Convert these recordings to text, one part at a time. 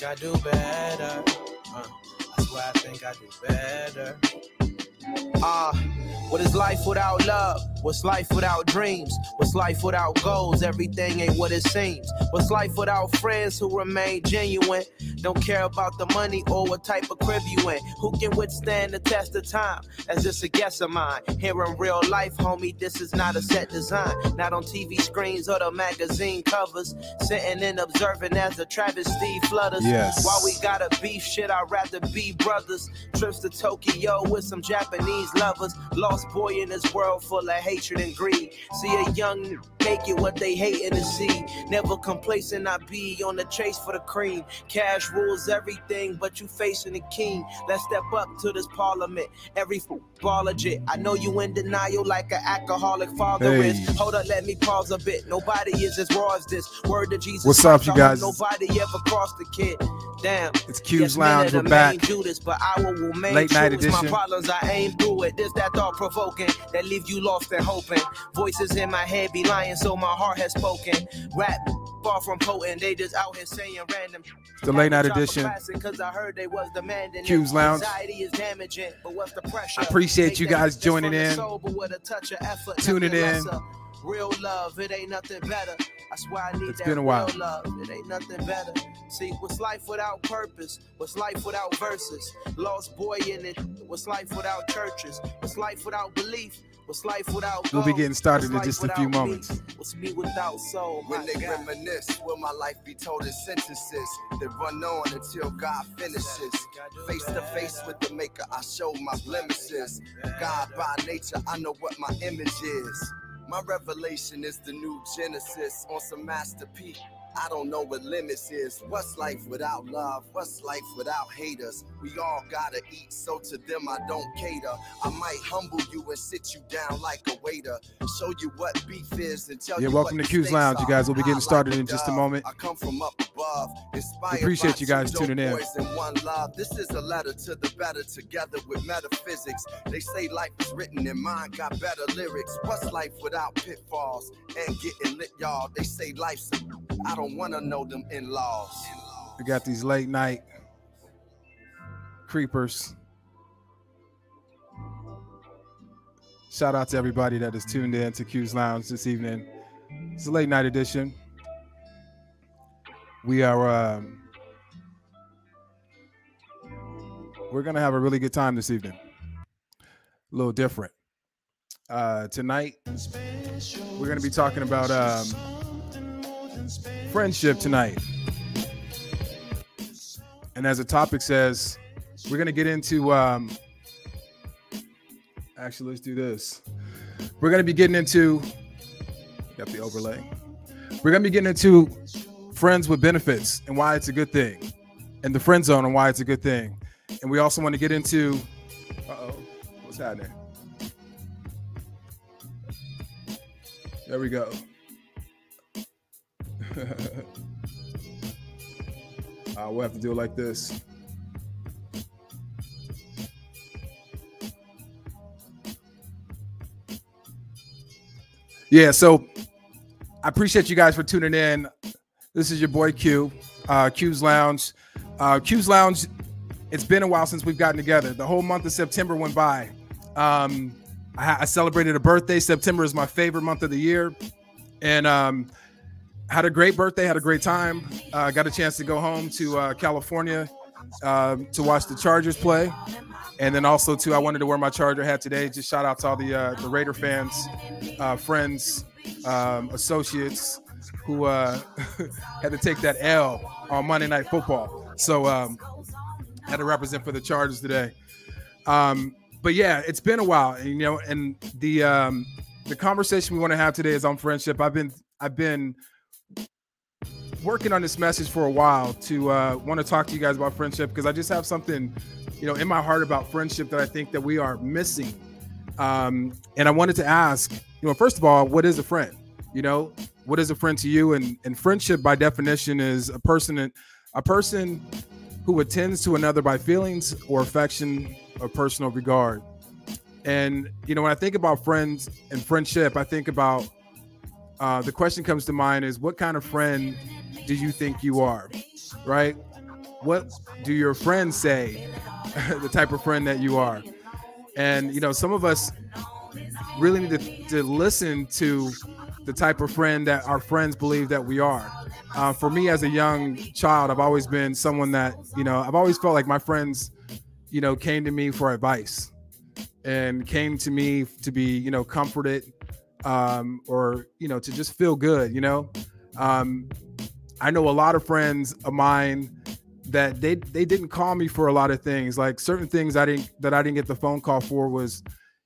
think I do better. Uh, I I think I do better. Ah, uh, what is life without love? What's life without dreams? What's life without goals? Everything ain't what it seems. What's life without friends who remain genuine? Don't care about the money or what type of crib you in. Who can withstand the test of time? That's just a guess of mine. Here in real life, homie, this is not a set design. Not on TV screens or the magazine covers. Sitting and observing as the travesty flutters. Yes. While we gotta beef shit, I'd rather be brothers. Trips to Tokyo with some Japanese lovers. Lost boy in this world full of hatred and greed. See a young make it what they hating to see. Never complacent, I be on the chase for the cream. Cash rules everything, but you facing the king. Let's step up to this parliament. Every ball legit. I know you in denial like an alcoholic father Hey. is. Hold up, let me pause a bit. Nobody is as raw as this. Word to Jesus. What's up, you guys? Nobody ever crossed the kid. Damn. It's Q's Yes, Lounge. We're are the main back. Judas, but I will remain Late night. It's My problems, I aim through it. This that thought provoking that leave you lost and hoping. Voices in my head be lying, so my heart has spoken. Rap far from potent, they just out here saying random. It's the late night Had to drop a edition. classic 'cause I heard they was demanding. Q's Lounge. Anxiety is damaging, but what's the pressure? I appreciate you guys joining in. soul, with a touch of effort, Tuning in. Real love, it ain't nothing better. I swear I need It's that been a while. real love. It ain't nothing better. See, what's life without purpose? What's life without verses? Lost boy in it. What's life without churches? What's life without belief? What's life without We'll be getting started in just a few moments. me? What's me without soul? When they God. reminisce, will my life be told in sentences that run on until God finishes? Face to face with the maker, I show my blemishes. God by nature, I know what my image is. My revelation is the new Genesis on some masterpiece. I don't know what limits is. What's life without love? What's life without haters? We all gotta eat, so to them I don't cater. I might humble you and sit you down like a waiter. Show you what beef is and tell Yeah, you welcome to Q's Lounge, you guys. We'll be getting started like in just a moment. I come from up above. Inspired Appreciate you guys tuning in. boys and one love. This is a letter to the better together with metaphysics. They say life is written and mine got better lyrics. What's life without pitfalls and getting lit, y'all? They say life's I don't wanna know them in-laws. We got these late night creepers. Shout out to everybody that is tuned in to Q's Lounge this evening. It's a late night edition. We are um, we're gonna have a really good time this evening. A little different. Uh, tonight we're gonna be talking about um, friendship tonight. And as the topic says, we're gonna get into um actually let's do this. We're gonna be getting into got the overlay. We're gonna be getting into friends with benefits and why it's a good thing, and the friend zone and why it's a good thing. And we also want to get into uh-oh, what's happening? There we go. uh, we'll have to do it like this. Yeah, so I appreciate you guys for tuning in. This is your boy Q, uh, Q's Lounge. Uh, Q's Lounge, it's been a while since we've gotten together. The whole month of September went by. Um, I, I celebrated a birthday. September is my favorite month of the year. And um, had a great birthday, had a great time. Uh, got a chance to go home to uh, California um, to watch the Chargers play, and then also too, I wanted to wear my Charger hat today. Just shout out to all the uh, the Raider fans, uh, friends, um, associates who uh, had to take that L on Monday Night Football. So um, had to represent for the Chargers today. Um, but yeah, it's been a while, and, you know, and the um, the conversation we want to have today is on friendship. I've been I've been working on this message for a while to uh, want to talk to you guys about friendship because I just have something, you know, in my heart about friendship that I think that we are missing. Um, and I wanted to ask, you know, first of all, what is a friend? You know, what is a friend to you? And and friendship by definition is a person a person who attends to another by feelings or affection or personal regard. And you know, when I think about friends and friendship, I think about uh, the question comes to mind is what kind of friend do you think you are, right? what do your friends say the type of friend that you are and you know some of us really need to, to listen to the type of friend that our friends believe that we are uh, for me as a young child i've always been someone that you know i've always felt like my friends you know came to me for advice and came to me to be you know comforted um, or you know to just feel good you know? Um, i know a lot of friends of mine that they they didn't call me for a lot of things. Like certain things i didn't that i didn't get the phone call for was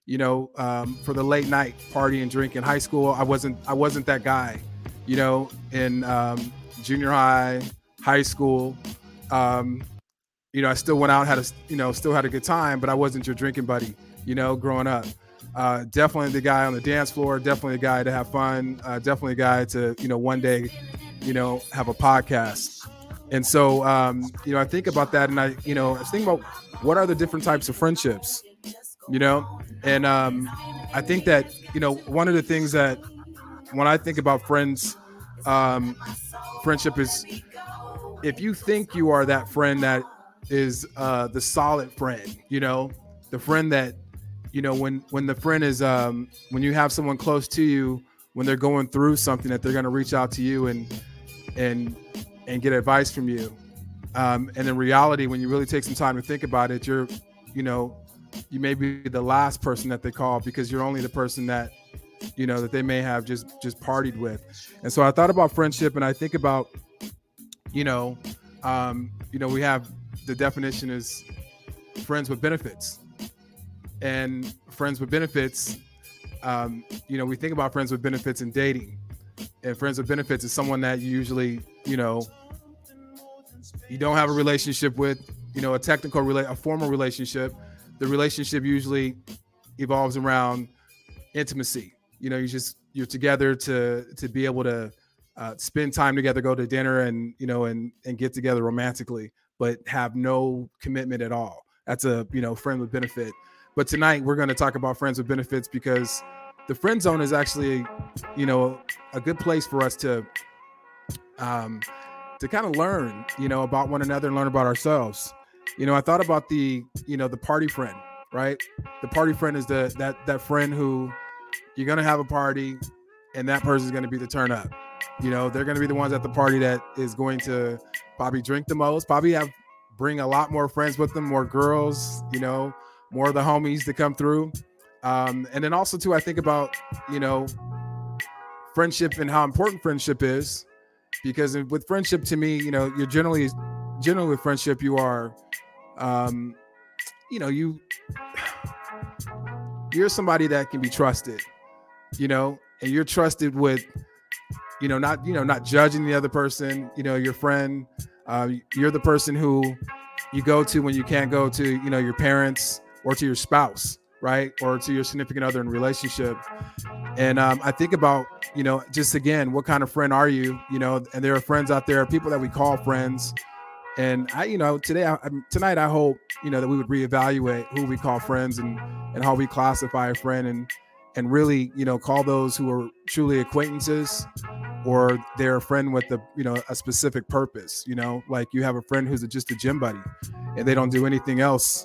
you know um, for the late night party and drink in high school. I wasn't i wasn't that guy you know in um, junior high high school. Um, you know i still went out had a you know still had a good time but i wasn't your drinking buddy you know growing up uh, definitely the guy on the dance floor definitely a guy to have fun uh, definitely a guy to you know one day you know have a podcast. And so, um, you know, I think about that, and I, you know, I think about what are the different types of friendships, you know, and um, I think that you know one of the things that when I think about friends, um, friendship is if you think you are that friend that is uh, the solid friend, you know, the friend that you know when when the friend is um, when you have someone close to you when they're going through something that they're going to reach out to you and and and get advice from you. Um, and in reality, when you really take some time to think about it, you're, you know, you may be the last person that they call because you're only the person that, you know, that they may have just just partied with. And so I thought about friendship, and I think about, you know, um, you know, we have the definition is friends with benefits, and friends with benefits. Um, you know, we think about friends with benefits in dating, and friends with benefits is someone that you usually, you know, you don't have a relationship with, you know, a technical relate a formal relationship. The relationship usually evolves around intimacy. You know, you just you're together to to be able to uh, spend time together, go to dinner, and you know, and and get together romantically, but have no commitment at all. That's a you know friend with benefit. But tonight we're going to talk about friends with benefits because the friend zone is actually, you know, a good place for us to um to kind of learn, you know, about one another and learn about ourselves. You know, I thought about the, you know, the party friend, right? The party friend is the that that friend who you're gonna have a party and that person's gonna be the turn up. You know, they're gonna be the ones at the party that is going to probably drink the most, probably have bring a lot more friends with them, more girls, you know, more of the homies to come through. Um, and then also too, I think about you know friendship and how important friendship is, because with friendship, to me, you know, you're generally generally with friendship, you are, um, you know, you you're somebody that can be trusted, you know, and you're trusted with, you know, not you know not judging the other person, you know, your friend. Uh, you're the person who you go to when you can't go to, you know, your parents or to your spouse right? Or to your significant other in relationship. And um, i think about you know just again what kind of friend are you you know? And there are friends out there people that we call friends. And i you know today I, tonight i hope you know that we would reevaluate who we call friends and and how we classify a friend and and really you know call those who are truly acquaintances or they're a friend with a you know a specific purpose you know? Like you have a friend who's a, just a gym buddy and they don't do anything else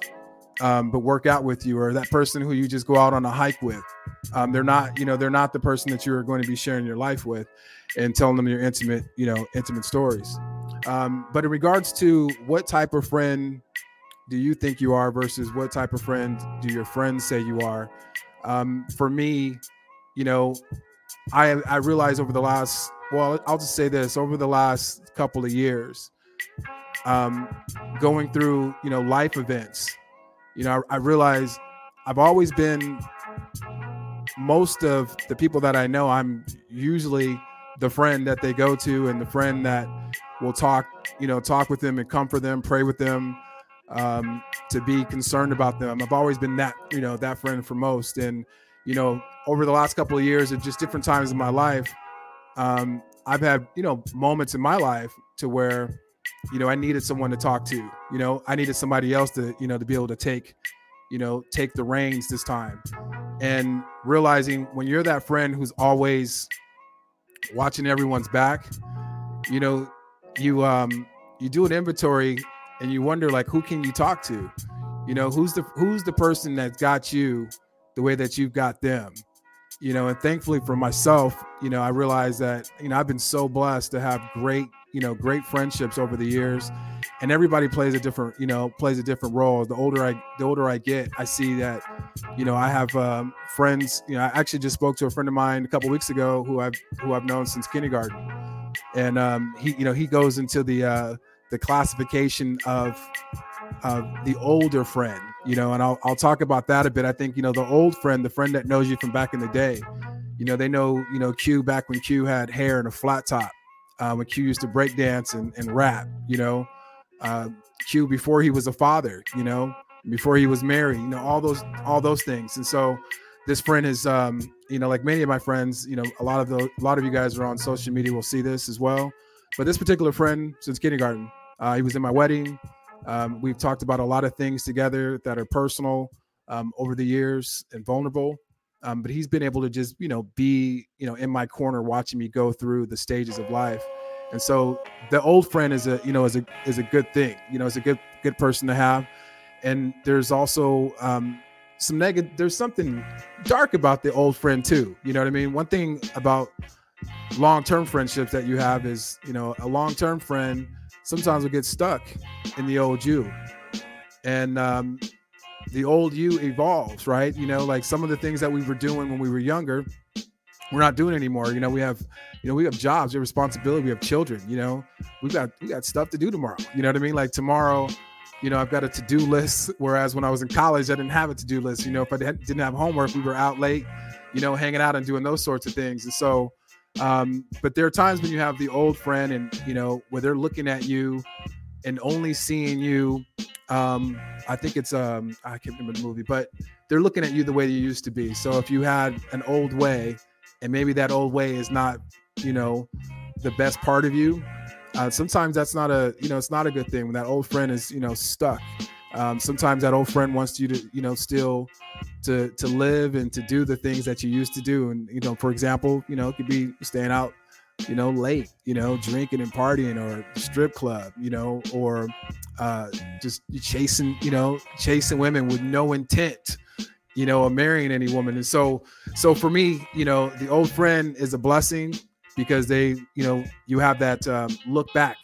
um, but work out with you, or that person who you just go out on a hike with. Um, they're not, you know, they're not the person that you're going to be sharing your life with and telling them your intimate, you know, intimate stories. Um, but in regards to what type of friend do you think you are versus what type of friend do your friends say you are? Um, for me, you know, I I realized over the last well, I'll just say this over the last couple of years, um, going through you know life events you know, I, I realize I've always been most of the people that I know, I'm usually the friend that they go to and the friend that will talk, you know, talk with them and comfort them, pray with them, um, to be concerned about them. I've always been that, you know, that friend for most. And, you know, over the last couple of years at just different times in my life, um, I've had, you know, moments in my life to where you know, I needed someone to talk to. You know, I needed somebody else to, you know, to be able to take, you know, take the reins this time. And realizing when you're that friend who's always watching everyone's back, you know, you um you do an inventory and you wonder like who can you talk to you know who's the who's the person that got you the way that you've got them you know and thankfully for myself you know i realized that you know i've been so blessed to have great you know great friendships over the years and everybody plays a different you know plays a different role. The older i the older i get i see that you know i have um, friends you know i actually just spoke to a friend of mine a couple weeks ago who i've who i've known since kindergarten. And um, he you know he goes into the uh, the classification of of the older friend you know and I'll, I'll talk about that a bit. I think you know the old friend the friend that knows you from back in the day you know they know you know q back when q had hair and a flat top uh, when q used to break dance and, and rap you know? Uh, q before he was a father you know? Before he was married you know all those all those things. And so this friend is um you know like many of my friends you know a lot of the a lot of you guys are on social media will see this as well. But this particular friend since kindergarten uh, he was in my wedding. Um, we've talked about a lot of things together that are personal um, over the years and vulnerable um, but he's been able to just you know be you know in my corner watching me go through the stages of life. And so the old friend is a you know is a is a good thing you know is a good good person to have. And there's also um, some negative there's something dark about the old friend too you know what i mean? One thing about long-term friendships that you have is you know a long-term friend sometimes will get stuck in the old you. And um, the old you evolves right you know like some of the things that we were doing when we were younger we're not doing anymore you know we have you know we have jobs we have responsibility we have children you know we got we got stuff to do tomorrow you know what i mean like tomorrow you know, I've got a to do list. Whereas when I was in college, I didn't have a to do list. You know, if I didn't have homework, we were out late, you know, hanging out and doing those sorts of things. And so, um, but there are times when you have the old friend and, you know, where they're looking at you and only seeing you. Um, I think it's, um, I can't remember the movie, but they're looking at you the way you used to be. So if you had an old way and maybe that old way is not, you know, the best part of you, uh, sometimes that's not a you know it's not a good thing when that old friend is you know stuck um, sometimes that old friend wants you to you know still to to live and to do the things that you used to do and you know for example you know it could be staying out you know late you know drinking and partying or strip club you know or uh, just chasing you know chasing women with no intent you know of marrying any woman and so so for me you know the old friend is a blessing because they, you know, you have that um, look back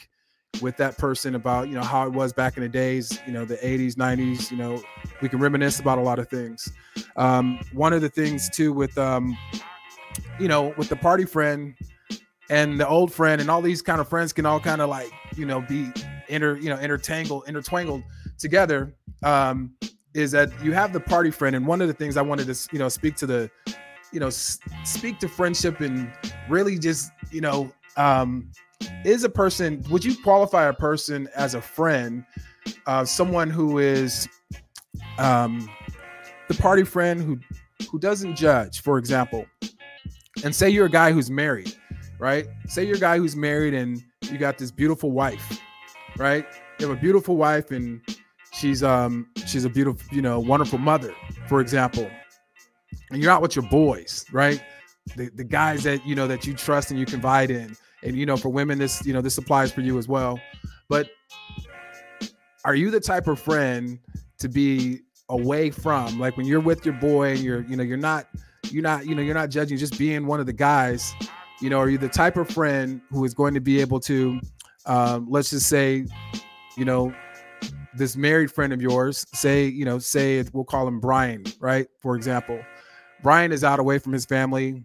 with that person about, you know, how it was back in the days, you know, the 80s, 90s, you know, we can reminisce about a lot of things. Um, one of the things too with, um, you know, with the party friend and the old friend and all these kind of friends can all kind of like, you know, be inter, you know, intertangled, intertwangled together. Um, is that you have the party friend, and one of the things I wanted to, you know, speak to the you know speak to friendship and really just you know um is a person would you qualify a person as a friend uh someone who is um the party friend who who doesn't judge for example and say you're a guy who's married right say you're a guy who's married and you got this beautiful wife right you have a beautiful wife and she's um she's a beautiful you know wonderful mother for example and you're out with your boys, right? The, the guys that you know that you trust and you confide in. And you know, for women, this you know this applies for you as well. But are you the type of friend to be away from, like when you're with your boy, and you're you know you're not you're not you know you're not judging, just being one of the guys. You know, are you the type of friend who is going to be able to, um, let's just say, you know, this married friend of yours, say you know, say we'll call him Brian, right? For example Brian is out away from his family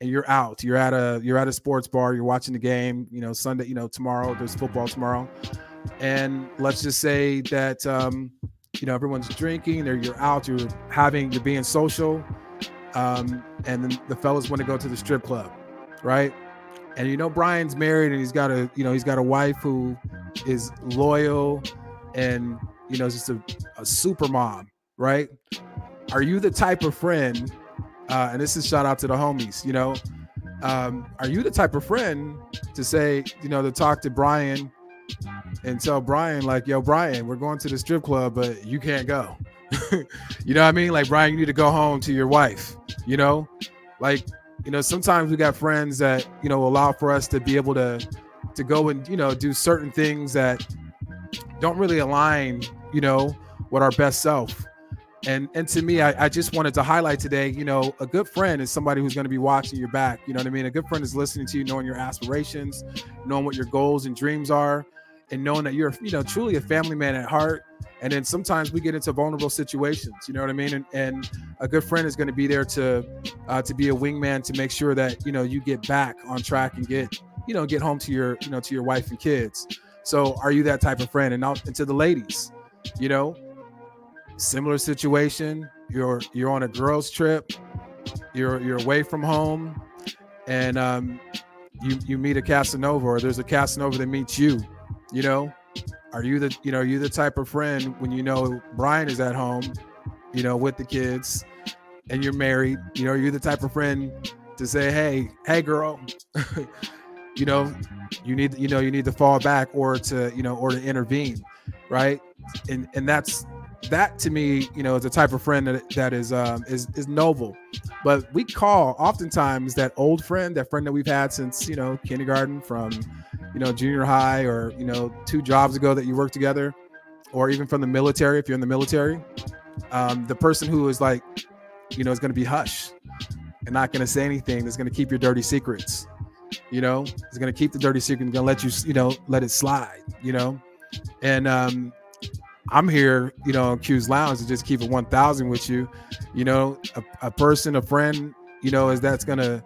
and you're out. You're at a you're at a sports bar, you're watching the game, you know, Sunday, you know, tomorrow, there's football tomorrow. And let's just say that um, you know, everyone's drinking, or you're out, you're having, you're being social. Um, and then the fellas want to go to the strip club, right? And you know, Brian's married and he's got a, you know, he's got a wife who is loyal and you know, just a, a super mom, right? Are you the type of friend uh, and this is shout out to the homies, you know. Um, are you the type of friend to say, you know, to talk to Brian and tell Brian, like, yo, Brian, we're going to the strip club, but you can't go. you know what I mean? Like, Brian, you need to go home to your wife, you know? Like, you know, sometimes we got friends that, you know, allow for us to be able to to go and, you know, do certain things that don't really align, you know, with our best self. And and to me, I, I just wanted to highlight today, you know, a good friend is somebody who's going to be watching your back. You know what I mean? A good friend is listening to you, knowing your aspirations, knowing what your goals and dreams are, and knowing that you're, you know, truly a family man at heart. And then sometimes we get into vulnerable situations, you know what I mean? And, and a good friend is going to be there to uh, to be a wingman to make sure that you know you get back on track and get you know get home to your you know to your wife and kids. So are you that type of friend? And now and to the ladies, you know, similar situation. You're you're on a girls trip. You're you're away from home, and um, you you meet a Casanova, or there's a Casanova that meets you. You know, are you the you know you the type of friend when you know Brian is at home, you know, with the kids, and you're married? You know, are you the type of friend to say, hey, hey, girl, you know, you need you know you need to fall back or to you know or to intervene, right? And and that's that to me, you know, is a type of friend that, that is um, is is noble. But we call oftentimes that old friend, that friend that we've had since you know kindergarten, from you know junior high, or you know two jobs ago that you worked together, or even from the military if you're in the military. Um, the person who is like, you know, is going to be hush and not going to say anything. Is going to keep your dirty secrets. You know, is going to keep the dirty secret going to let you, you know, let it slide. You know, and um, I'm here, you know, on Q's Lounge to just keep it 1,000 with you. You know, a, a person, a friend, you know, is that's gonna,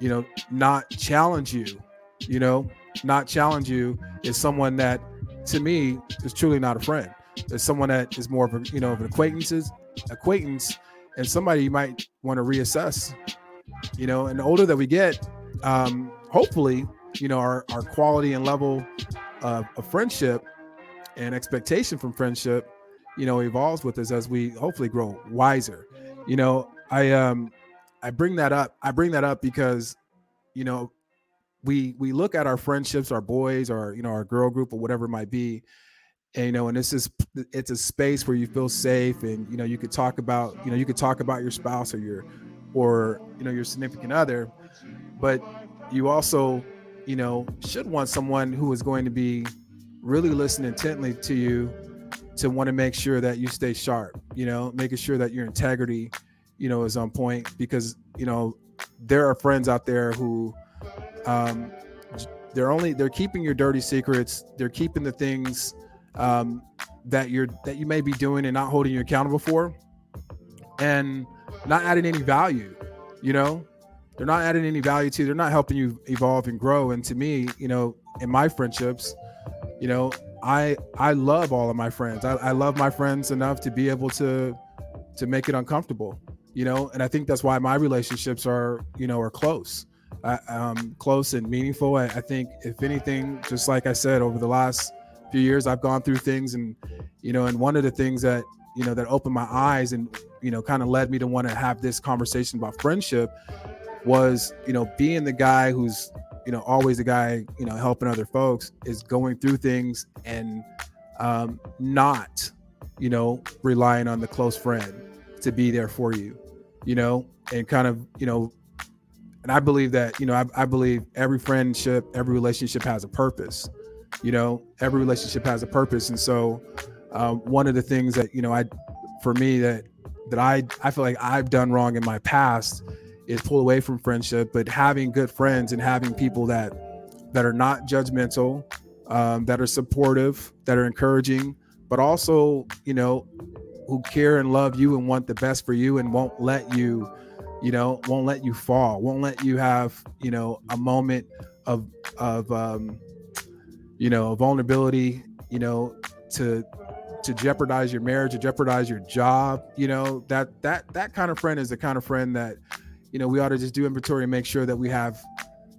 you know, not challenge you. You know, not challenge you is someone that, to me, is truly not a friend. It's someone that is more of a, you know, of an acquaintances, acquaintance, and somebody you might want to reassess. You know, and the older that we get, um, hopefully, you know, our our quality and level of, of friendship and expectation from friendship you know evolves with us as we hopefully grow wiser you know i um i bring that up i bring that up because you know we we look at our friendships our boys or you know our girl group or whatever it might be and you know and this is it's a space where you feel safe and you know you could talk about you know you could talk about your spouse or your or you know your significant other but you also you know should want someone who is going to be really listen intently to you to want to make sure that you stay sharp, you know, making sure that your integrity, you know, is on point because, you know, there are friends out there who um they're only they're keeping your dirty secrets, they're keeping the things um that you're that you may be doing and not holding you accountable for and not adding any value, you know? They're not adding any value to, they're not helping you evolve and grow. And to me, you know, in my friendships, you know i i love all of my friends. I, I love my friends enough to be able to to make it uncomfortable you know? And i think that's why my relationships are you know are close um, close and meaningful. I, I think if anything just like i said over the last few years i've gone through things and you know and one of the things that you know that opened my eyes and you know kind of led me to want to have this conversation about friendship was you know being the guy who's you know always the guy you know helping other folks is going through things and um, not you know relying on the close friend to be there for you you know and kind of you know and i believe that you know i, I believe every friendship every relationship has a purpose you know every relationship has a purpose. And so um, one of the things that you know i for me that that i i feel like i've done wrong in my past is pull away from friendship, but having good friends and having people that that are not judgmental, um, that are supportive, that are encouraging, but also you know who care and love you and want the best for you and won't let you you know won't let you fall won't let you have you know a moment of of um you know vulnerability you know to to jeopardize your marriage to jeopardize your job you know that that that kind of friend is the kind of friend that you know, we ought to just do inventory and make sure that we have,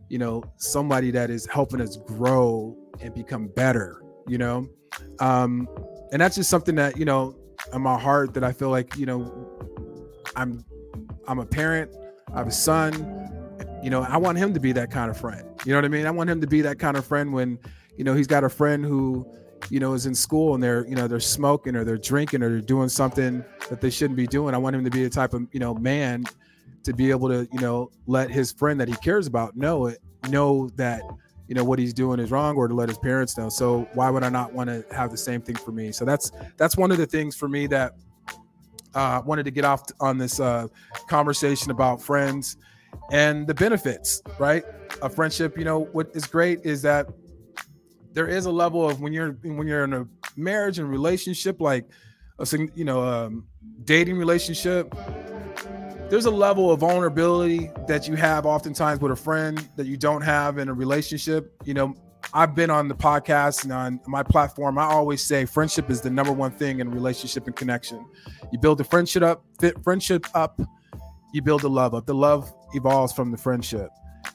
you know, somebody that is helping us grow and become better, you know? Um, and that's just something that, you know, in my heart that I feel like, you know, I'm I'm a parent, I have a son, you know, I want him to be that kind of friend. You know what I mean? I want him to be that kind of friend when, you know, he's got a friend who, you know, is in school and they're, you know, they're smoking or they're drinking or they're doing something that they shouldn't be doing. I want him to be the type of, you know, man to be able to you know let his friend that he cares about know it know that you know what he's doing is wrong or to let his parents know so why would i not want to have the same thing for me so that's that's one of the things for me that uh wanted to get off on this uh conversation about friends and the benefits right a friendship you know what is great is that there is a level of when you're when you're in a marriage and relationship like a you know um dating relationship there's a level of vulnerability that you have oftentimes with a friend that you don't have in a relationship. You know, I've been on the podcast and on my platform. I always say friendship is the number one thing in relationship and connection. You build the friendship up, fit friendship up, you build the love up. The love evolves from the friendship.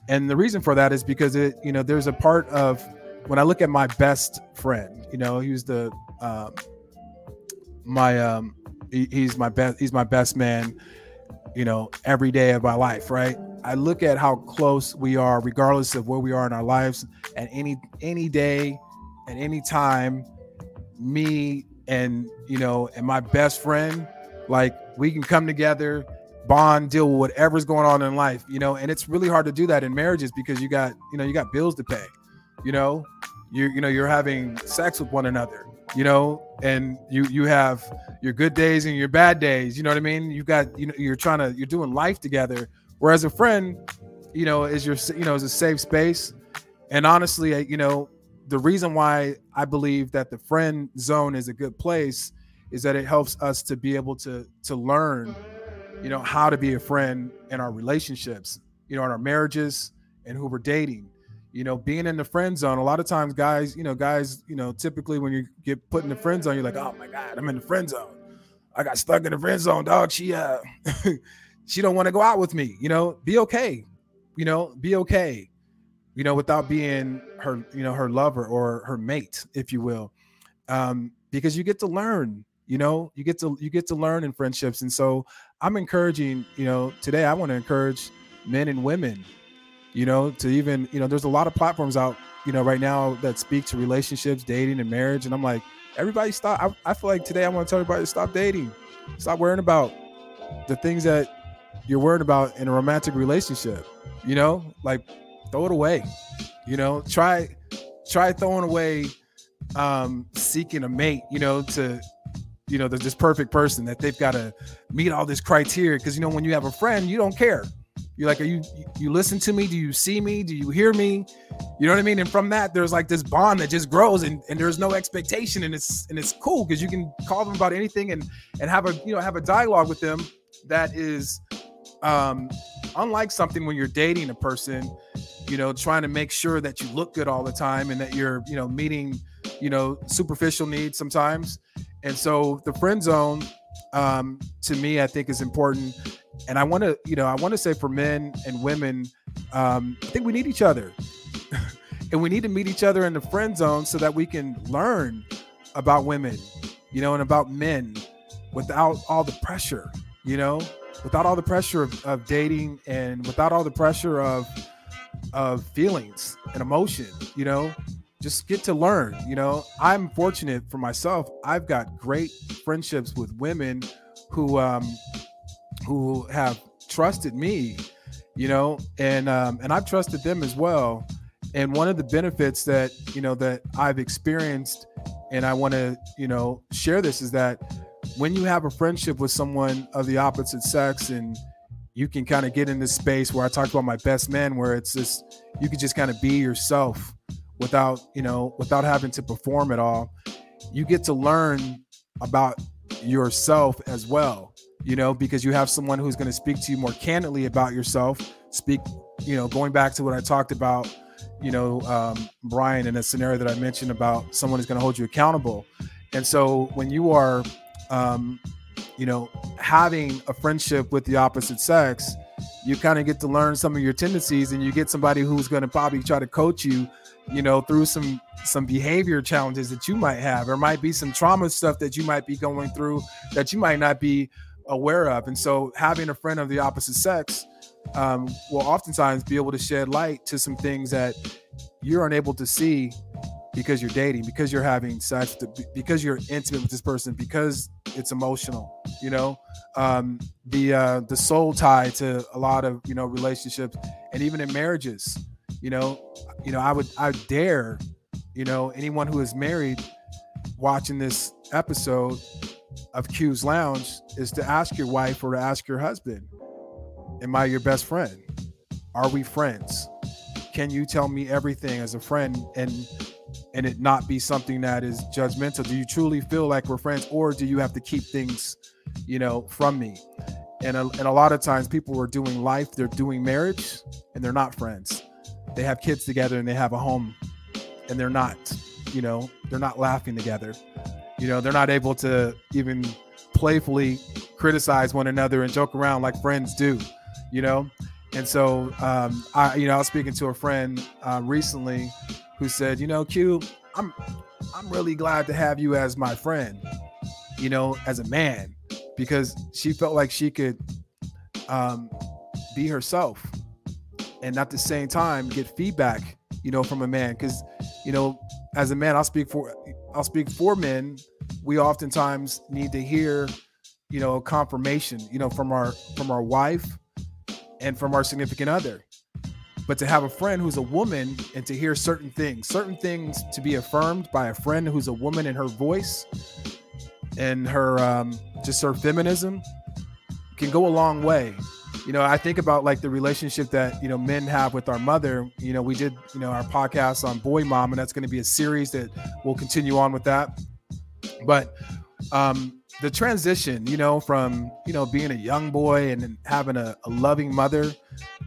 And the reason for that is because it, you know, there's a part of when I look at my best friend, you know, he was the um, my um he, he's my best he's my best man you know, every day of my life, right? I look at how close we are, regardless of where we are in our lives, at any any day, at any time, me and you know, and my best friend, like we can come together, bond, deal with whatever's going on in life, you know, and it's really hard to do that in marriages because you got, you know, you got bills to pay, you know, you you know, you're having sex with one another, you know, and you you have your good days and your bad days. You know what I mean? You got you know you're trying to you're doing life together. Whereas a friend, you know, is your you know is a safe space. And honestly, you know, the reason why I believe that the friend zone is a good place is that it helps us to be able to to learn, you know, how to be a friend in our relationships, you know, in our marriages and who we're dating you know, being in the friend zone, a lot of times guys, you know, guys, you know, typically when you get put in the friend zone, you're like, oh my God, I'm in the friend zone. I got stuck in the friend zone, dog. She uh she don't want to go out with me, you know, be okay. You know, be okay, you know, without being her, you know, her lover or her mate, if you will. Um, because you get to learn, you know, you get to you get to learn in friendships. And so I'm encouraging, you know, today I want to encourage men and women you know, to even, you know, there's a lot of platforms out, you know, right now that speak to relationships, dating, and marriage. And I'm like, everybody stop. I, I feel like today I want to tell everybody to stop dating. Stop worrying about the things that you're worried about in a romantic relationship. You know, like throw it away. You know, try try throwing away um seeking a mate, you know, to you know, this perfect person that they've got to meet all this criteria. Cause you know, when you have a friend, you don't care. You're like, are you you listen to me? Do you see me? Do you hear me? You know what I mean? And from that, there's like this bond that just grows, and, and there's no expectation, and it's and it's cool because you can call them about anything and and have a you know have a dialogue with them that is um unlike something when you're dating a person, you know, trying to make sure that you look good all the time and that you're you know meeting you know superficial needs sometimes. And so the friend zone um, to me, I think is important. And I want to, you know, I want to say for men and women, um, I think we need each other, and we need to meet each other in the friend zone so that we can learn about women, you know, and about men without all the pressure, you know, without all the pressure of, of dating and without all the pressure of of feelings and emotion, you know, just get to learn. You know, I'm fortunate for myself. I've got great friendships with women who um who have trusted me, you know, and um and I've trusted them as well. And one of the benefits that, you know, that I've experienced and I want to, you know, share this is that when you have a friendship with someone of the opposite sex and you can kind of get in this space where I talked about my best man where it's just you can just kind of be yourself without you know without having to perform at all you get to learn about yourself as well you know because you have someone who's going to speak to you more candidly about yourself. Speak you know going back to what i talked about you know um, brian in a scenario that i mentioned about someone who's going to hold you accountable. And so when you are um, you know having a friendship with the opposite sex you kind of get to learn some of your tendencies and you get somebody who's going to probably try to coach you you know through some some behavior challenges that you might have. Or might be some trauma stuff that you might be going through that you might not be aware of. And so having a friend of the opposite sex um, will oftentimes be able to shed light to some things that you're unable to see because you're dating because you're having sex because you're intimate with this person because it's emotional you know? Um, the uh, the soul tie to a lot of you know relationships and even in marriages you know, you know, I would I dare, you know, anyone who is married watching this episode of Q's Lounge is to ask your wife or to ask your husband, Am I your best friend? Are we friends? Can you tell me everything as a friend and and it not be something that is judgmental? Do you truly feel like we're friends, or do you have to keep things, you know, from me? And a, and a lot of times people are doing life, they're doing marriage, and they're not friends. They have kids together and they have a home, and they're not, you know, they're not laughing together. You know, they're not able to even playfully criticize one another and joke around like friends do. You know, and so um, I, you know, I was speaking to a friend uh, recently who said, you know, Q, I'm I'm really glad to have you as my friend, you know, as a man, because she felt like she could um, be herself and at the same time get feedback, you know, from a man. Because, you know, as a man, I'll speak for I'll speak for men. We oftentimes need to hear, you know, confirmation, you know, from our from our wife and from our significant other. But to have a friend who's a woman and to hear certain things, certain things to be affirmed by a friend who's a woman in her voice and her um, just her feminism can go a long way. You know, I think about like the relationship that you know men have with our mother. You know, we did you know our podcast on boy mom, and that's going to be a series that will continue on with that. But um, the transition, you know, from you know being a young boy and having a, a loving mother,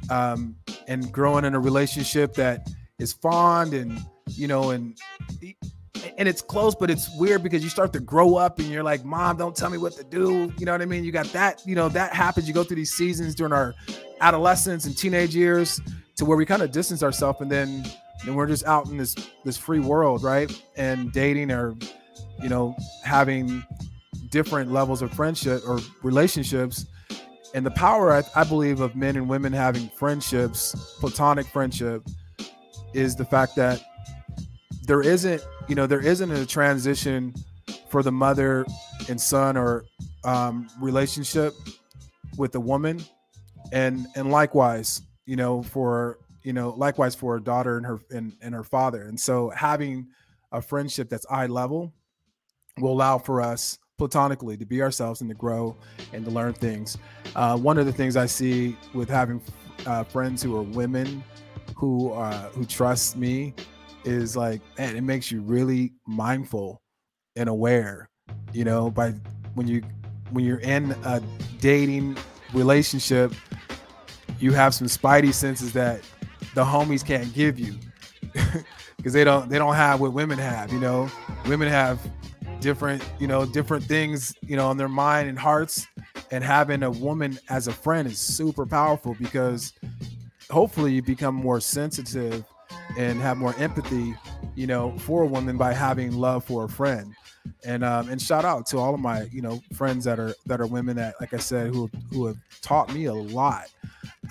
um, and growing in a relationship that is fond and you know and and it's close, but it's weird because you start to grow up and you're like, Mom, don't tell me what to do. You know what I mean? You got that, you know, that happens. You go through these seasons during our adolescence and teenage years to where we kind of distance ourselves and then then we're just out in this this free world, right? And dating or you know, having different levels of friendship or relationships. And the power, I, I believe, of men and women having friendships, platonic friendship, is the fact that there isn't, you know, there isn't a transition for the mother and son or um, relationship with the woman, and and likewise, you know, for you know, likewise for a daughter and her and, and her father. And so having a friendship that's eye level will allow for us platonically to be ourselves and to grow and to learn things. Uh, one of the things I see with having uh, friends who are women who uh, who trust me is like, man, it makes you really mindful and aware. You know, by when you when you're in a dating relationship, you have some spidey senses that the homies can't give you because they don't they don't have what women have. You know, women have different, you know, different things, you know, on their mind and hearts. And having a woman as a friend is super powerful because hopefully you become more sensitive and have more empathy, you know, for a woman by having love for a friend. And um, and shout out to all of my, you know, friends that are that are women that, like I said, who who have taught me a lot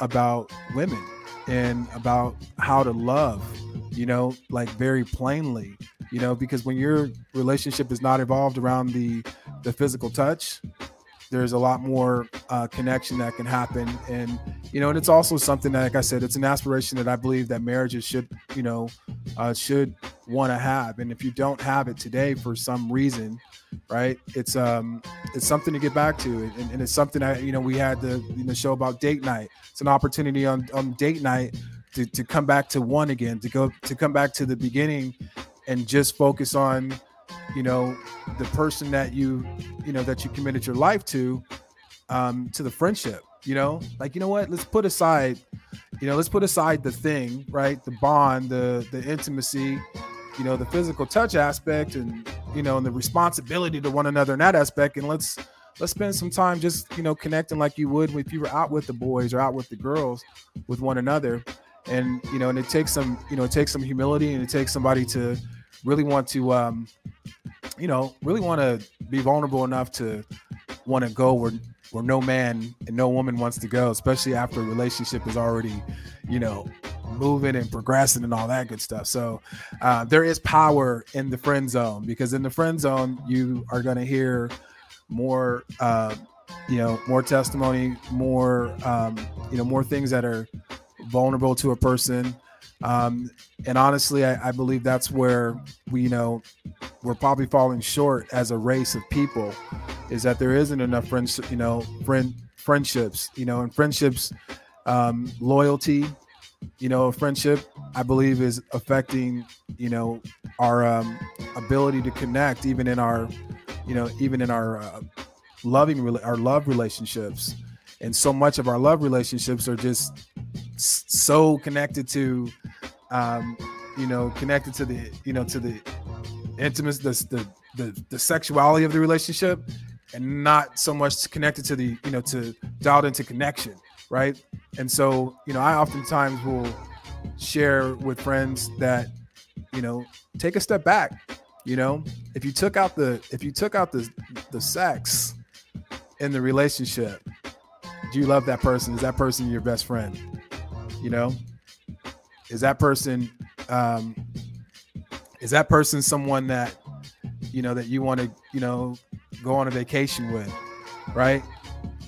about women and about how to love, you know, like very plainly you know because when your relationship is not evolved around the the physical touch there's a lot more uh, connection that can happen. And you know and it's also something that like i said it's an aspiration that i believe that marriages should you know uh, should want to have. And if you don't have it today for some reason right it's um it's something to get back to. And, and it's something that you know we had the you know show about date night. It's an opportunity on on date night to, to come back to one again to go to come back to the beginning and just focus on you know the person that you you know that you committed your life to um to the friendship you know? Like you know what? Let's put aside you know let's put aside the thing right? The bond the the intimacy you know the physical touch aspect and you know and the responsibility to one another in that aspect. And let's let's spend some time just you know connecting like you would if you were out with the boys or out with the girls with one another. And you know and it takes some you know it takes some humility and it takes somebody to really want to um you know really want to be vulnerable enough to want to go where where no man and no woman wants to go especially after a relationship is already you know moving and progressing and all that good stuff. So uh, there is power in the friend zone because in the friend zone you are going to hear more uh, you know more testimony more um, you know more things that are vulnerable to a person Um, and honestly, I, I believe that's where we, you know, we're probably falling short as a race of people, is that there isn't enough friends, you know, friend friendships, you know, and friendships, um, loyalty, you know, friendship, I believe is affecting, you know, our um, ability to connect, even in our, you know, even in our uh, loving, our love relationships. And so much of our love relationships are just so connected to, um, you know, connected to the, you know, to the intimacy, the, the, the, the sexuality of the relationship and not so much connected to the, you know, to dialed into connection right? And so, you know, I oftentimes will share with friends that, you know, take a step back. You know, if you took out the if you took out the the sex in the relationship, do you love that person? Is that person your best friend? You know, is that person um is that person someone that you know that you want to you know go on a vacation with right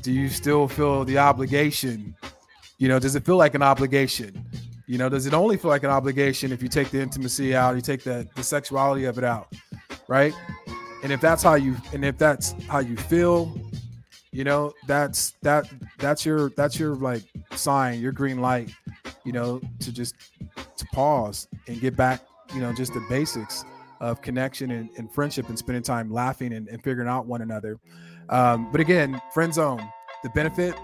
do you still feel the obligation? You know, does it feel like an obligation? You know, does it only feel like an obligation if you take the intimacy out, you take the, the sexuality of it out, right? And if that's how you and if that's how you feel, you know, that's that that's your that's your like sign, your green light, you know, to just to pause and get back, you know, just the basics of connection and, and friendship and spending time laughing and, and figuring out one another. Um, but again, friend zone, the benefit,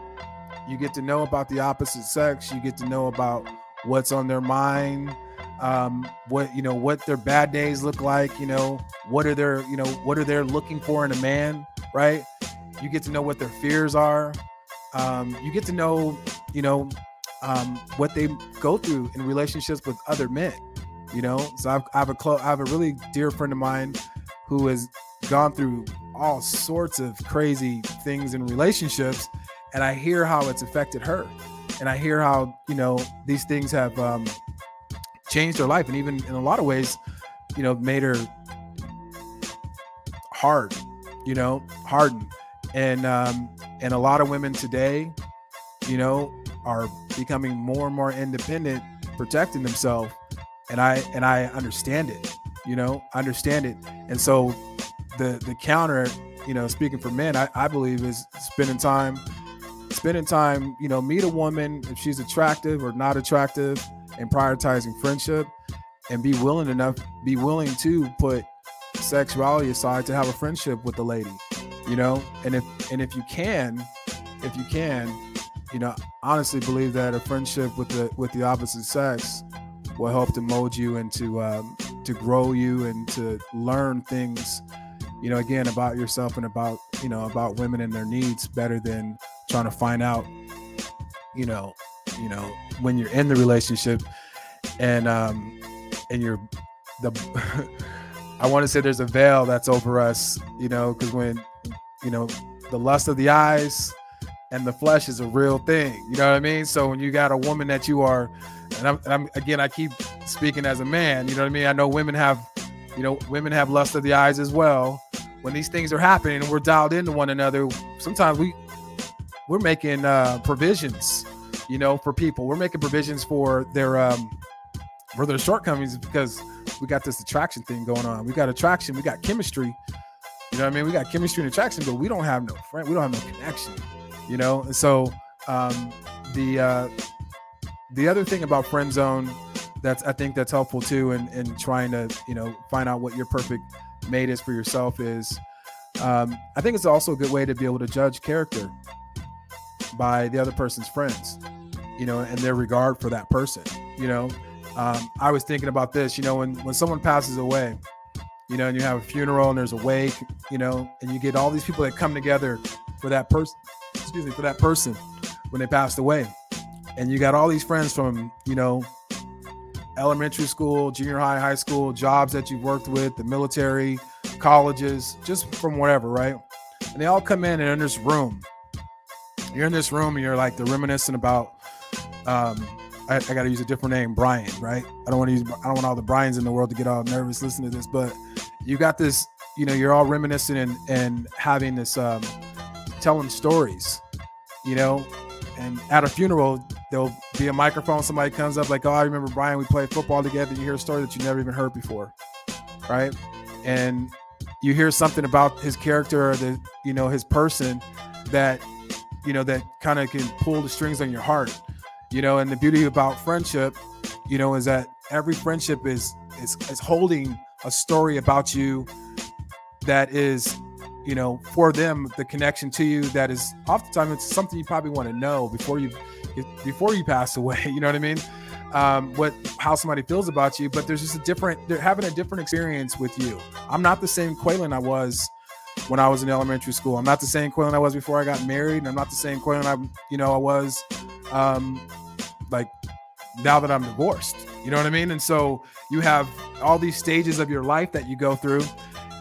you get to know about the opposite sex, you get to know about what's on their mind, um, what you know, what their bad days look like, you know, what are their, you know, what are they looking for in a man, right? You get to know what their fears are. Um, you get to know, you know, um, what they go through in relationships with other men. You know, so I've, I have a clo- I have a really dear friend of mine who has gone through all sorts of crazy things in relationships and i hear how it's affected her and i hear how you know these things have um, changed her life and even in a lot of ways you know made her hard you know hardened and um and a lot of women today you know are becoming more and more independent protecting themselves. And i and i understand it you know understand it. And so the the counter, you know, speaking for men, I, I believe is spending time, spending time, you know, meet a woman if she's attractive or not attractive, and prioritizing friendship, and be willing enough, be willing to put sexuality aside to have a friendship with the lady, you know, and if and if you can, if you can, you know, honestly believe that a friendship with the with the opposite sex will help to mold you and to um, to grow you and to learn things you know, again, about yourself and about, you know, about women and their needs better than trying to find out, you know, you know, when you're in the relationship and um and you're the I want to say there's a veil that's over us, you know, because when you know the lust of the eyes and the flesh is a real thing. You know what I mean? So when you got a woman that you are, and I'm, and I'm again, I keep speaking as a man. You know what I mean? I know women have, you know, women have lust of the eyes as well when these things are happening and we're dialed into one another, sometimes we we're making uh, provisions, you know, for people. We're making provisions for their um, for their shortcomings because we got this attraction thing going on. We got attraction, we got chemistry. You know what I mean? We got chemistry and attraction, but we don't have no friend, we don't have no connection. You know, and so um, the uh, the other thing about friend zone that's I think that's helpful too in, in trying to, you know, find out what your perfect mate is for yourself is um, I think it's also a good way to be able to judge character by the other person's friends, you know, and their regard for that person. You know, um, I was thinking about this, you know, when when someone passes away, you know, and you have a funeral and there's a wake, you know, and you get all these people that come together for that person, excuse me, for that person when they passed away, and you got all these friends from, you know, elementary school, junior high, high school, jobs that you've worked with, the military, colleges, just from whatever, right? And they all come in and in this room. You're in this room and you're like, they're reminiscing about, um, I, I got to use a different name, Brian, right? I don't want to use, I don't want all the Brian's in the world to get all nervous listening to this, but you got this, you know, you're all reminiscing and, and having this, um, telling stories, you know, and at a funeral, there'll be a microphone. Somebody comes up like, "Oh, I remember Brian. We played football together." You hear a story that you never even heard before, right? And you hear something about his character or the you know his person that you know that kind of can pull the strings on your heart you know and the beauty about friendship you know is that every friendship is is is holding a story about you that is you know for them the connection to you that is oftentimes it's something you probably want to know before you before you pass away you know what i mean? Um, what how somebody feels about you but there's just a different they're having a different experience with you. I'm not the same quaylen i was when i was in elementary school. I'm not the same quaylen i was before i got married and i'm not the same quaylen i you know i was um, like now that i'm divorced you know what i mean? And so you have all these stages of your life that you go through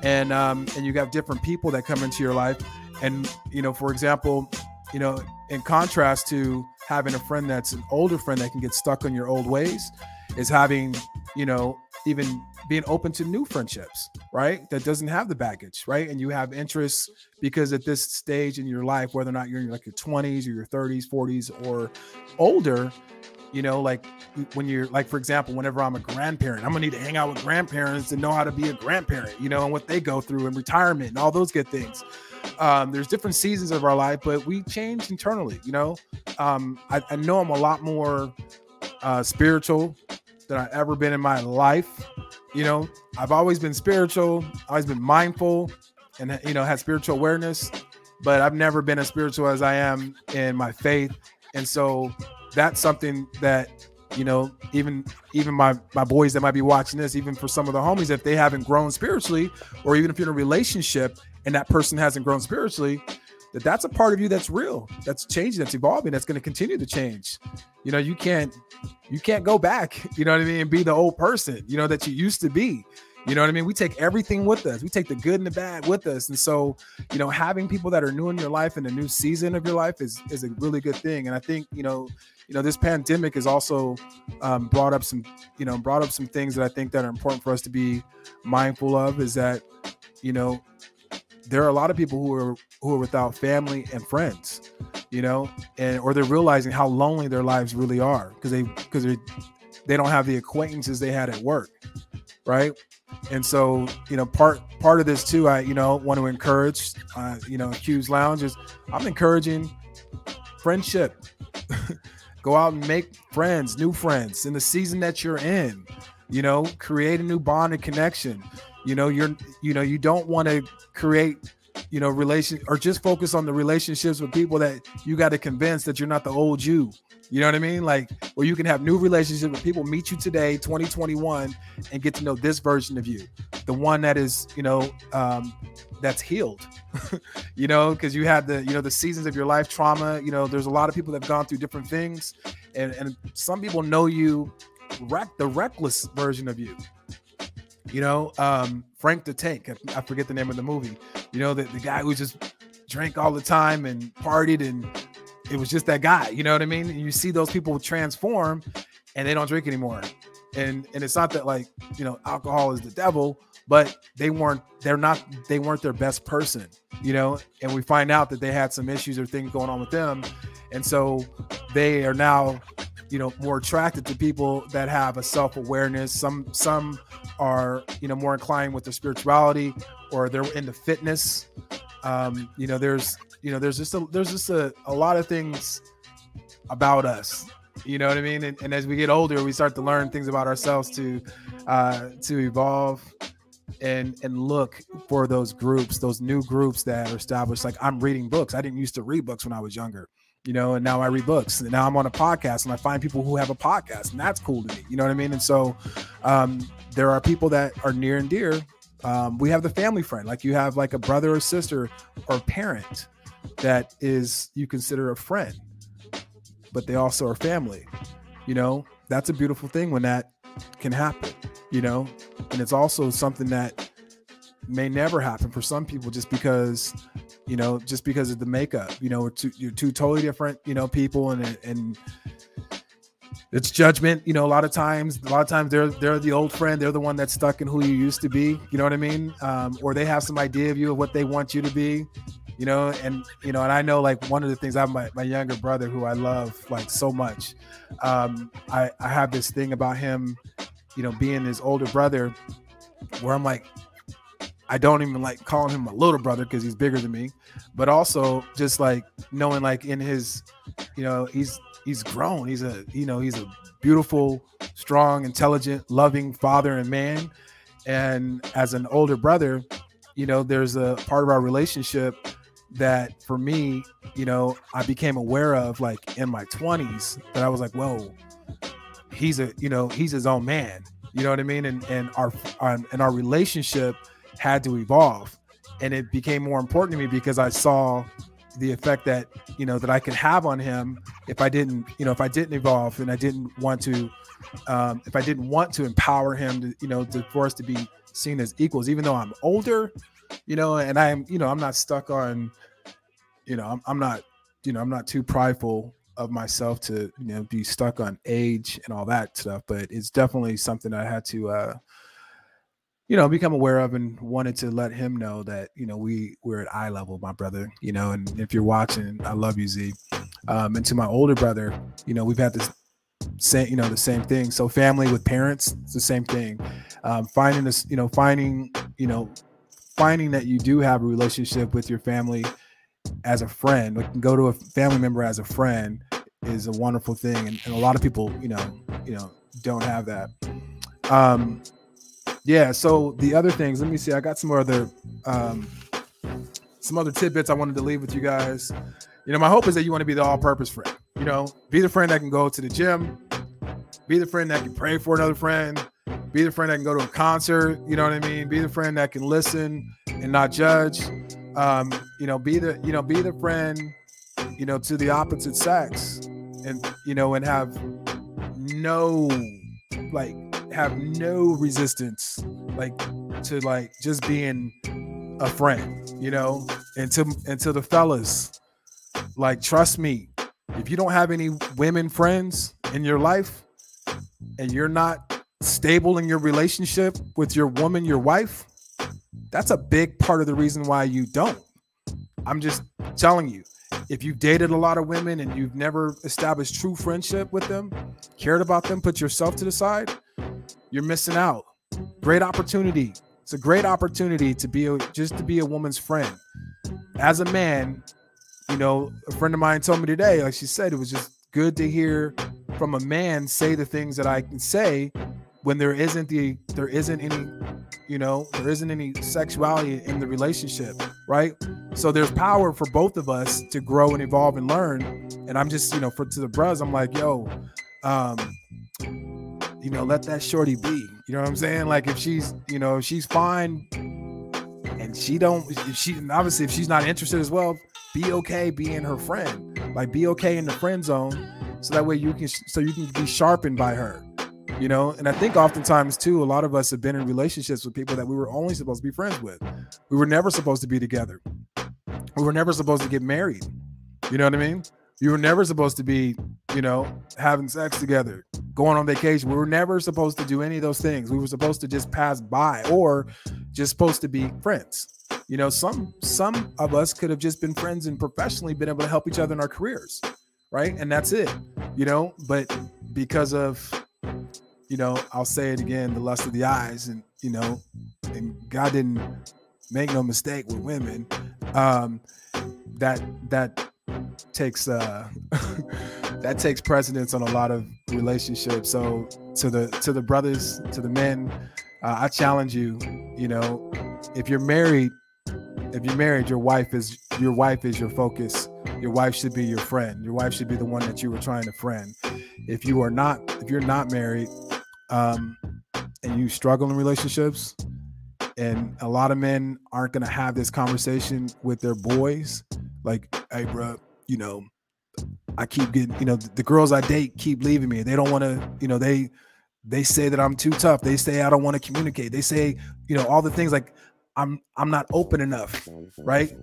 and um, and you have different people that come into your life. And you know for example you know in contrast to having a friend that's an older friend that can get stuck on your old ways is having you know even being open to new friendships right? That doesn't have the baggage right? And you have interests because at this stage in your life whether or not you're in like your 20s or your 30s 40s or older you know like when you're like for example whenever i'm a grandparent i'm gonna need to hang out with grandparents and know how to be a grandparent you know and what they go through in retirement and all those good things. Um, there's different seasons of our life but we change internally you know? Um, I, I know i'm a lot more uh, spiritual than i've ever been in my life you know? I've always been spiritual always been mindful and you know had spiritual awareness but i've never been as spiritual as i am in my faith. And so that's something that you know even even my my boys that might be watching this even for some of the homies if they haven't grown spiritually or even if you're in a relationship and that person hasn't grown spiritually that that's a part of you that's real that's changing that's evolving that's going to continue to change you know you can't you can't go back you know what i mean and be the old person you know that you used to be you know what I mean? We take everything with us. We take the good and the bad with us. And so, you know, having people that are new in your life in a new season of your life is is a really good thing. And I think, you know, you know, this pandemic has also um, brought up some, you know, brought up some things that I think that are important for us to be mindful of. Is that, you know, there are a lot of people who are who are without family and friends, you know, and or they're realizing how lonely their lives really are because they because they they don't have the acquaintances they had at work, right? And so, you know, part part of this too, I you know want to encourage, uh, you know, Q's Lounge is I'm encouraging friendship. Go out and make friends, new friends in the season that you're in. You know, create a new bond and connection. You know, you're you know you don't want to create you know relation or just focus on the relationships with people that you got to convince that you're not the old you you know what I mean? Like where you can have new relationships with people, meet you today, 2021, and get to know this version of you, the one that is, you know, um, that's healed. you know, because you had the, you know, the seasons of your life trauma. You know, there's a lot of people that have gone through different things, and and some people know you, wreck the reckless version of you. You know, um, Frank the Tank. I, I forget the name of the movie. You know, the, the guy who just drank all the time and partied and it was just that guy. You know what I mean? And you see those people transform and they don't drink anymore. And and it's not that like, you know, alcohol is the devil, but they weren't they're not they weren't their best person, you know? And we find out that they had some issues or things going on with them. And so they are now, you know, more attracted to people that have a self-awareness. Some some are, you know, more inclined with their spirituality or they're into fitness. Um, you know, there's you know, there's just a there's just a, a lot of things about us. You know what I mean? And, and as we get older, we start to learn things about ourselves to uh, to evolve and and look for those groups, those new groups that are established. Like I'm reading books. I didn't used to read books when I was younger, you know, and now I read books. And now I'm on a podcast and I find people who have a podcast, and that's cool to me. You know what I mean? And so um, there are people that are near and dear. Um, we have the family friend, like you have like a brother or sister or parent that is you consider a friend, but they also are family. You know, that's a beautiful thing when that can happen, you know, and it's also something that may never happen for some people just because you know just because of the makeup you know two, you're two totally different you know people and and it's judgment you know a lot of times a lot of times they're they're the old friend they're the one that's stuck in who you used to be you know what i mean um, or they have some idea of you of what they want you to be you know, and you know, and I know like one of the things I my, my younger brother who I love like so much. Um, I, I have this thing about him, you know, being his older brother, where I'm like, I don't even like calling him a little brother because he's bigger than me, but also just like knowing like in his, you know, he's he's grown. He's a you know he's a beautiful, strong, intelligent, loving father and man. And as an older brother, you know, there's a part of our relationship that for me, you know, I became aware of like in my 20s that I was like, whoa, he's a, you know, he's his own man. You know what I mean? And and our and our relationship had to evolve. And it became more important to me because I saw the effect that you know that I could have on him if I didn't, you know, if I didn't evolve and I didn't want to, um, if I didn't want to empower him to, you know, to for us to be seen as equals, even though I'm older, you know, and I'm, you know, I'm not stuck on, you know, I'm, I'm not, you know, I'm not too prideful of myself to, you know, be stuck on age and all that stuff. But it's definitely something I had to, uh, you know, become aware of and wanted to let him know that, you know, we we're at eye level, my brother, you know, and if you're watching, I love you, Z. Um, and to my older brother, you know, we've had this same, you know, the same thing. So family with parents, it's the same thing. Um, finding this, you know, finding, you know, finding that you do have a relationship with your family as a friend, like go to a family member as a friend is a wonderful thing. And, and a lot of people, you know, you know, don't have that. Um, yeah. So the other things, let me see. I got some other um, some other tidbits I wanted to leave with you guys. You know, my hope is that you want to be the all-purpose friend. You know, be the friend that can go to the gym, be the friend that can pray for another friend, be the friend that can go to a concert. You know what I mean? Be the friend that can listen and not judge. Um, you know, be the you know be the friend, you know, to the opposite sex, and you know, and have no like have no resistance like to like just being a friend, you know, and to and to the fellas, like trust me, if you don't have any women friends in your life and you're not stable in your relationship with your woman, your wife, that's a big part of the reason why you don't. I'm just telling you, if you've dated a lot of women and you've never established true friendship with them, cared about them, put yourself to the side, you're missing out. Great opportunity. It's a great opportunity to be a, just to be a woman's friend. As a man, you know, a friend of mine told me today, like she said, it was just good to hear from a man say the things that I can say when there isn't the there isn't any you know there isn't any sexuality in the relationship right so there's power for both of us to grow and evolve and learn and i'm just you know for to the bros i'm like yo um you know, let that shorty be. You know what I'm saying? Like if she's, you know, if she's fine and she don't if she obviously if she's not interested as well, be okay being her friend. Like be okay in the friend zone so that way you can so you can be sharpened by her. You know, and I think oftentimes too, a lot of us have been in relationships with people that we were only supposed to be friends with. We were never supposed to be together. We were never supposed to get married. You know what I mean? You were never supposed to be, you know, having sex together, going on vacation. We were never supposed to do any of those things. We were supposed to just pass by or just supposed to be friends. You know, some some of us could have just been friends and professionally been able to help each other in our careers, right? And that's it. You know, but because of you know, I'll say it again, the lust of the eyes and you know, and God didn't make no mistake with women. Um that that takes uh that takes precedence on a lot of relationships. So to the to the brothers to the men uh, i challenge you you know if you're married if you're married your wife is your wife is your focus. Your wife should be your friend. Your wife should be the one that you were trying to friend. If you are not if you're not married um and you struggle in relationships and a lot of men aren't going to have this conversation with their boys like hey bro you know i keep getting you know the girls i date keep leaving me. They don't want to you know they they say that i'm too tough. They say i don't want to communicate. They say you know all the things like I'm I'm not open enough, right?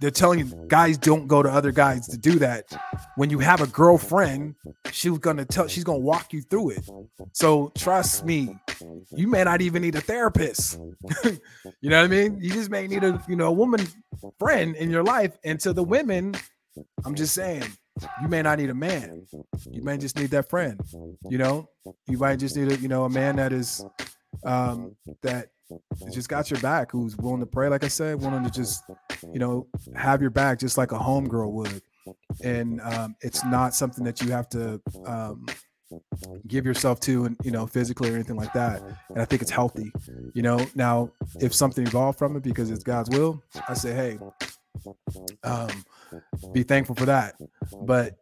They're telling you guys don't go to other guys to do that. When you have a girlfriend, she's gonna tell she's gonna walk you through it. So trust me, you may not even need a therapist. you know what I mean? You just may need a you know a woman friend in your life. And to the women, I'm just saying, you may not need a man. You may just need that friend. You know, you might just need a you know a man that is um that just got your back, who's willing to pray, like I said, willing to just, you know, have your back just like a homegirl would. And um, it's not something that you have to um, give yourself to, and you know, physically or anything like that. And I think it's healthy. You know, now if something evolved from it because it's God's will, I say, hey, um, be thankful for that. But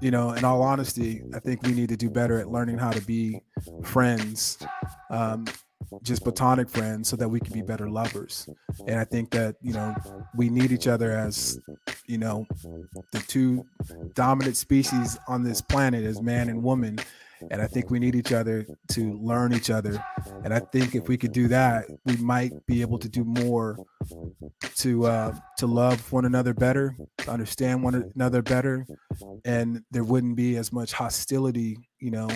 you know, in all honesty, I think we need to do better at learning how to be friends um, just platonic friends so that we can be better lovers. And i think that you know we need each other as you know the two dominant species on this planet as man and woman. And i think we need each other to learn each other. And i think if we could do that we might be able to do more to uh to love one another better to understand one another better. And there wouldn't be as much hostility you know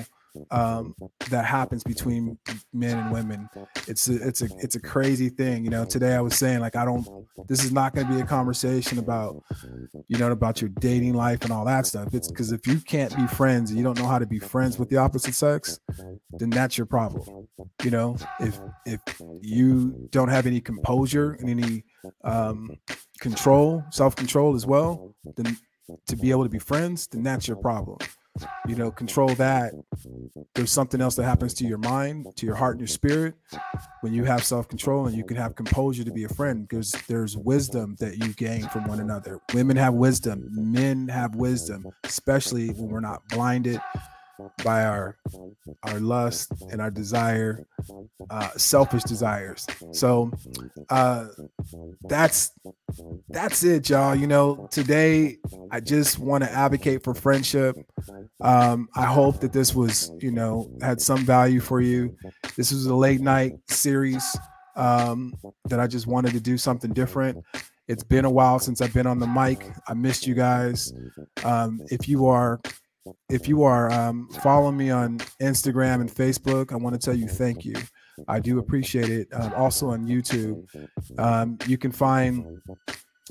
um, that happens between men and women. It's a, it's a it's a crazy thing. You know, today I was saying like I don't. This is not going to be a conversation about you know about your dating life and all that stuff. It's because if you can't be friends and you don't know how to be friends with the opposite sex, then that's your problem. You know, if if you don't have any composure and any um, control, self control as well, then to be able to be friends, then that's your problem you know control that. There's something else that happens to your mind to your heart and your spirit when you have self-control and you can have composure to be a friend because there's wisdom that you gain from one another. Women have wisdom. Men have wisdom especially when we're not blinded by our our lust and our desire uh selfish desires. So uh that's that's it y'all. You know today i just want to advocate for friendship. Um i hope that this was you know had some value for you. This was a late night series um that i just wanted to do something different. It's been a while since I've been on the mic. I missed you guys. Um, if you are if you are um, following me on Instagram and Facebook, I want to tell you thank you. I do appreciate it. Um, also on YouTube, um, you can find,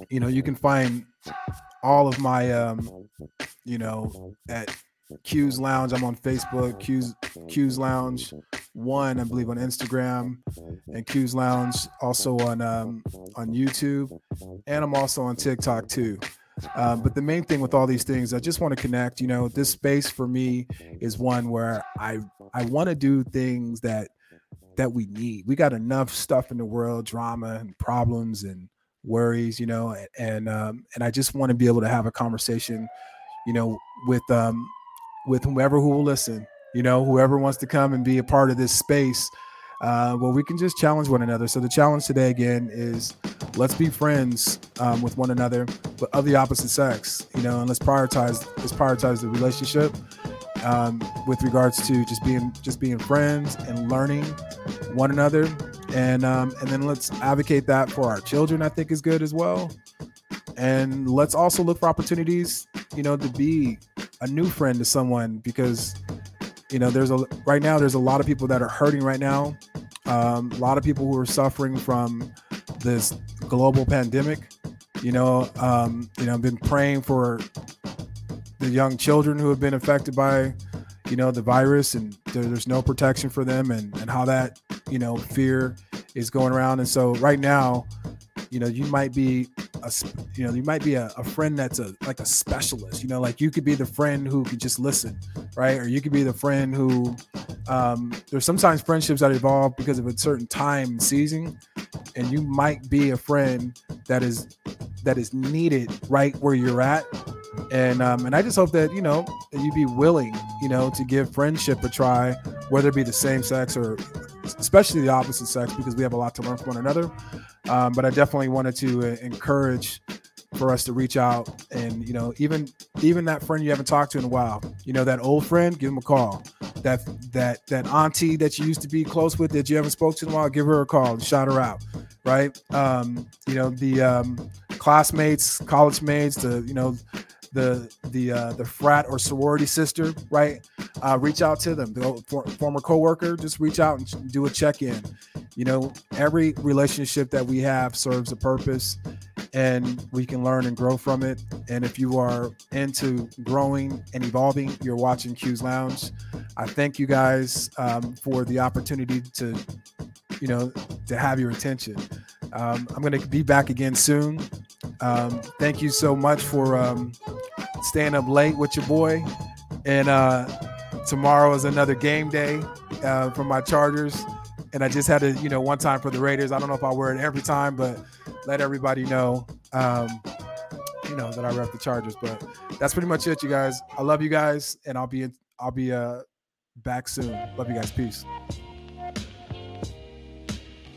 you know, you can find all of my, um, you know, at Q's Lounge. I'm on Facebook. Q's Q's Lounge one, I believe, on Instagram, and Q's Lounge also on um, on YouTube, and I'm also on TikTok too. Um, but the main thing with all these things, I just want to connect. You know, this space for me is one where I I want to do things that that we need. We got enough stuff in the world, drama and problems and worries, you know, and and, um, and I just want to be able to have a conversation, you know, with um with whoever who will listen, you know, whoever wants to come and be a part of this space uh, well, we can just challenge one another. So the challenge today again is let's be friends um, with one another, but of the opposite sex. You know, and let's prioritize let's prioritize the relationship um, with regards to just being just being friends and learning one another, and um, and then let's advocate that for our children. I think is good as well. And let's also look for opportunities, you know, to be a new friend to someone because you know there's a right now there's a lot of people that are hurting right now. Um, a lot of people who are suffering from this global pandemic you know um, you know i've been praying for the young children who have been affected by you know the virus and there, there's no protection for them and and how that you know fear is going around. And so right now you know you might be a you know you might be a, a, friend that's a like a specialist you know like you could be the friend who could just listen right? Or you could be the friend who um, there's sometimes friendships that evolve because of a certain time and season and you might be a friend that is that is needed right where you're at. And um, and I just hope that you know that you be willing you know to give friendship a try whether it be the same sex or especially the opposite sex because we have a lot to learn from one another um, but I definitely wanted to uh, encourage for us to reach out and you know even even that friend you haven't talked to in a while, you know that old friend, give them a call. that that that auntie that you used to be close with that you haven't spoke to in a while, give her a call and shout her out, right? Um, you know the um, classmates, college mates, the you know the the uh, the frat or sorority sister, right? Uh, reach out to them. The for, former coworker, just reach out and do a check in. You know, every relationship that we have serves a purpose, and we can learn and grow from it. And if you are into growing and evolving, you're watching Q's Lounge. I thank you guys um, for the opportunity to, you know, to have your attention. Um, I'm going to be back again soon. Um, thank you so much for um, staying up late with your boy. And uh, tomorrow is another game day uh, for my Chargers. And I just had to, you know, one time for the Raiders. I don't know if I wear it every time, but let everybody know, um, you know, that I rep the Chargers. But that's pretty much it, you guys. I love you guys, and I'll be in, I'll be uh, back soon. Love you guys. Peace.